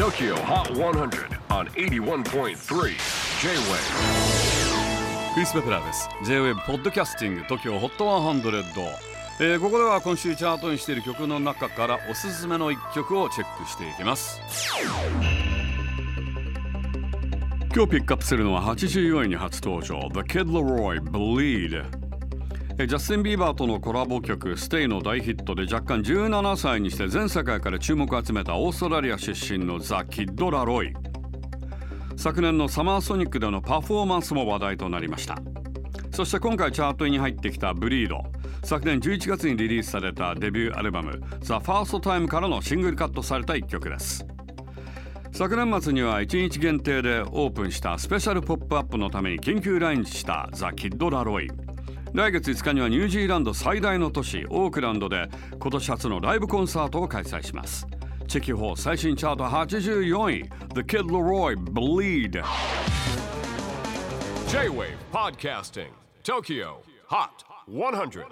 TOKYO HOT 100 on 81.3 J-WAVE クリス・ベプラーです。J-WAVE ポッドキャスティング TOKYO HOT 100、えーここでは今週チャートにしている曲の中からおすすめの一曲をチェックしていきます。今日ピックアップするのは84位に初登場。The Kid Laroi Bleed ジャスティン・ビーバーとのコラボ曲「Stay」の大ヒットで若干17歳にして全世界から注目を集めたオーストラリア出身のザ・キッド・ラロイ。昨年のサマーソニックでのパフォーマンスも話題となりました。そして今回チャートに入ってきた「ブリード」昨年11月にリリースされたデビューアルバム「The First Time」からのシングルカットされた一曲です。昨年末には1日限定でオープンしたスペシャルポップアップのために緊急来日したザ・キッド・ラロイ。来月5日にはニュージーランド最大の都市オークランドで今年初のライブコンサートを開催します。チェキホー最新チャート84位。The Kid Leroy Bleed J-WAVE PODCASTING TOKYO HOT 100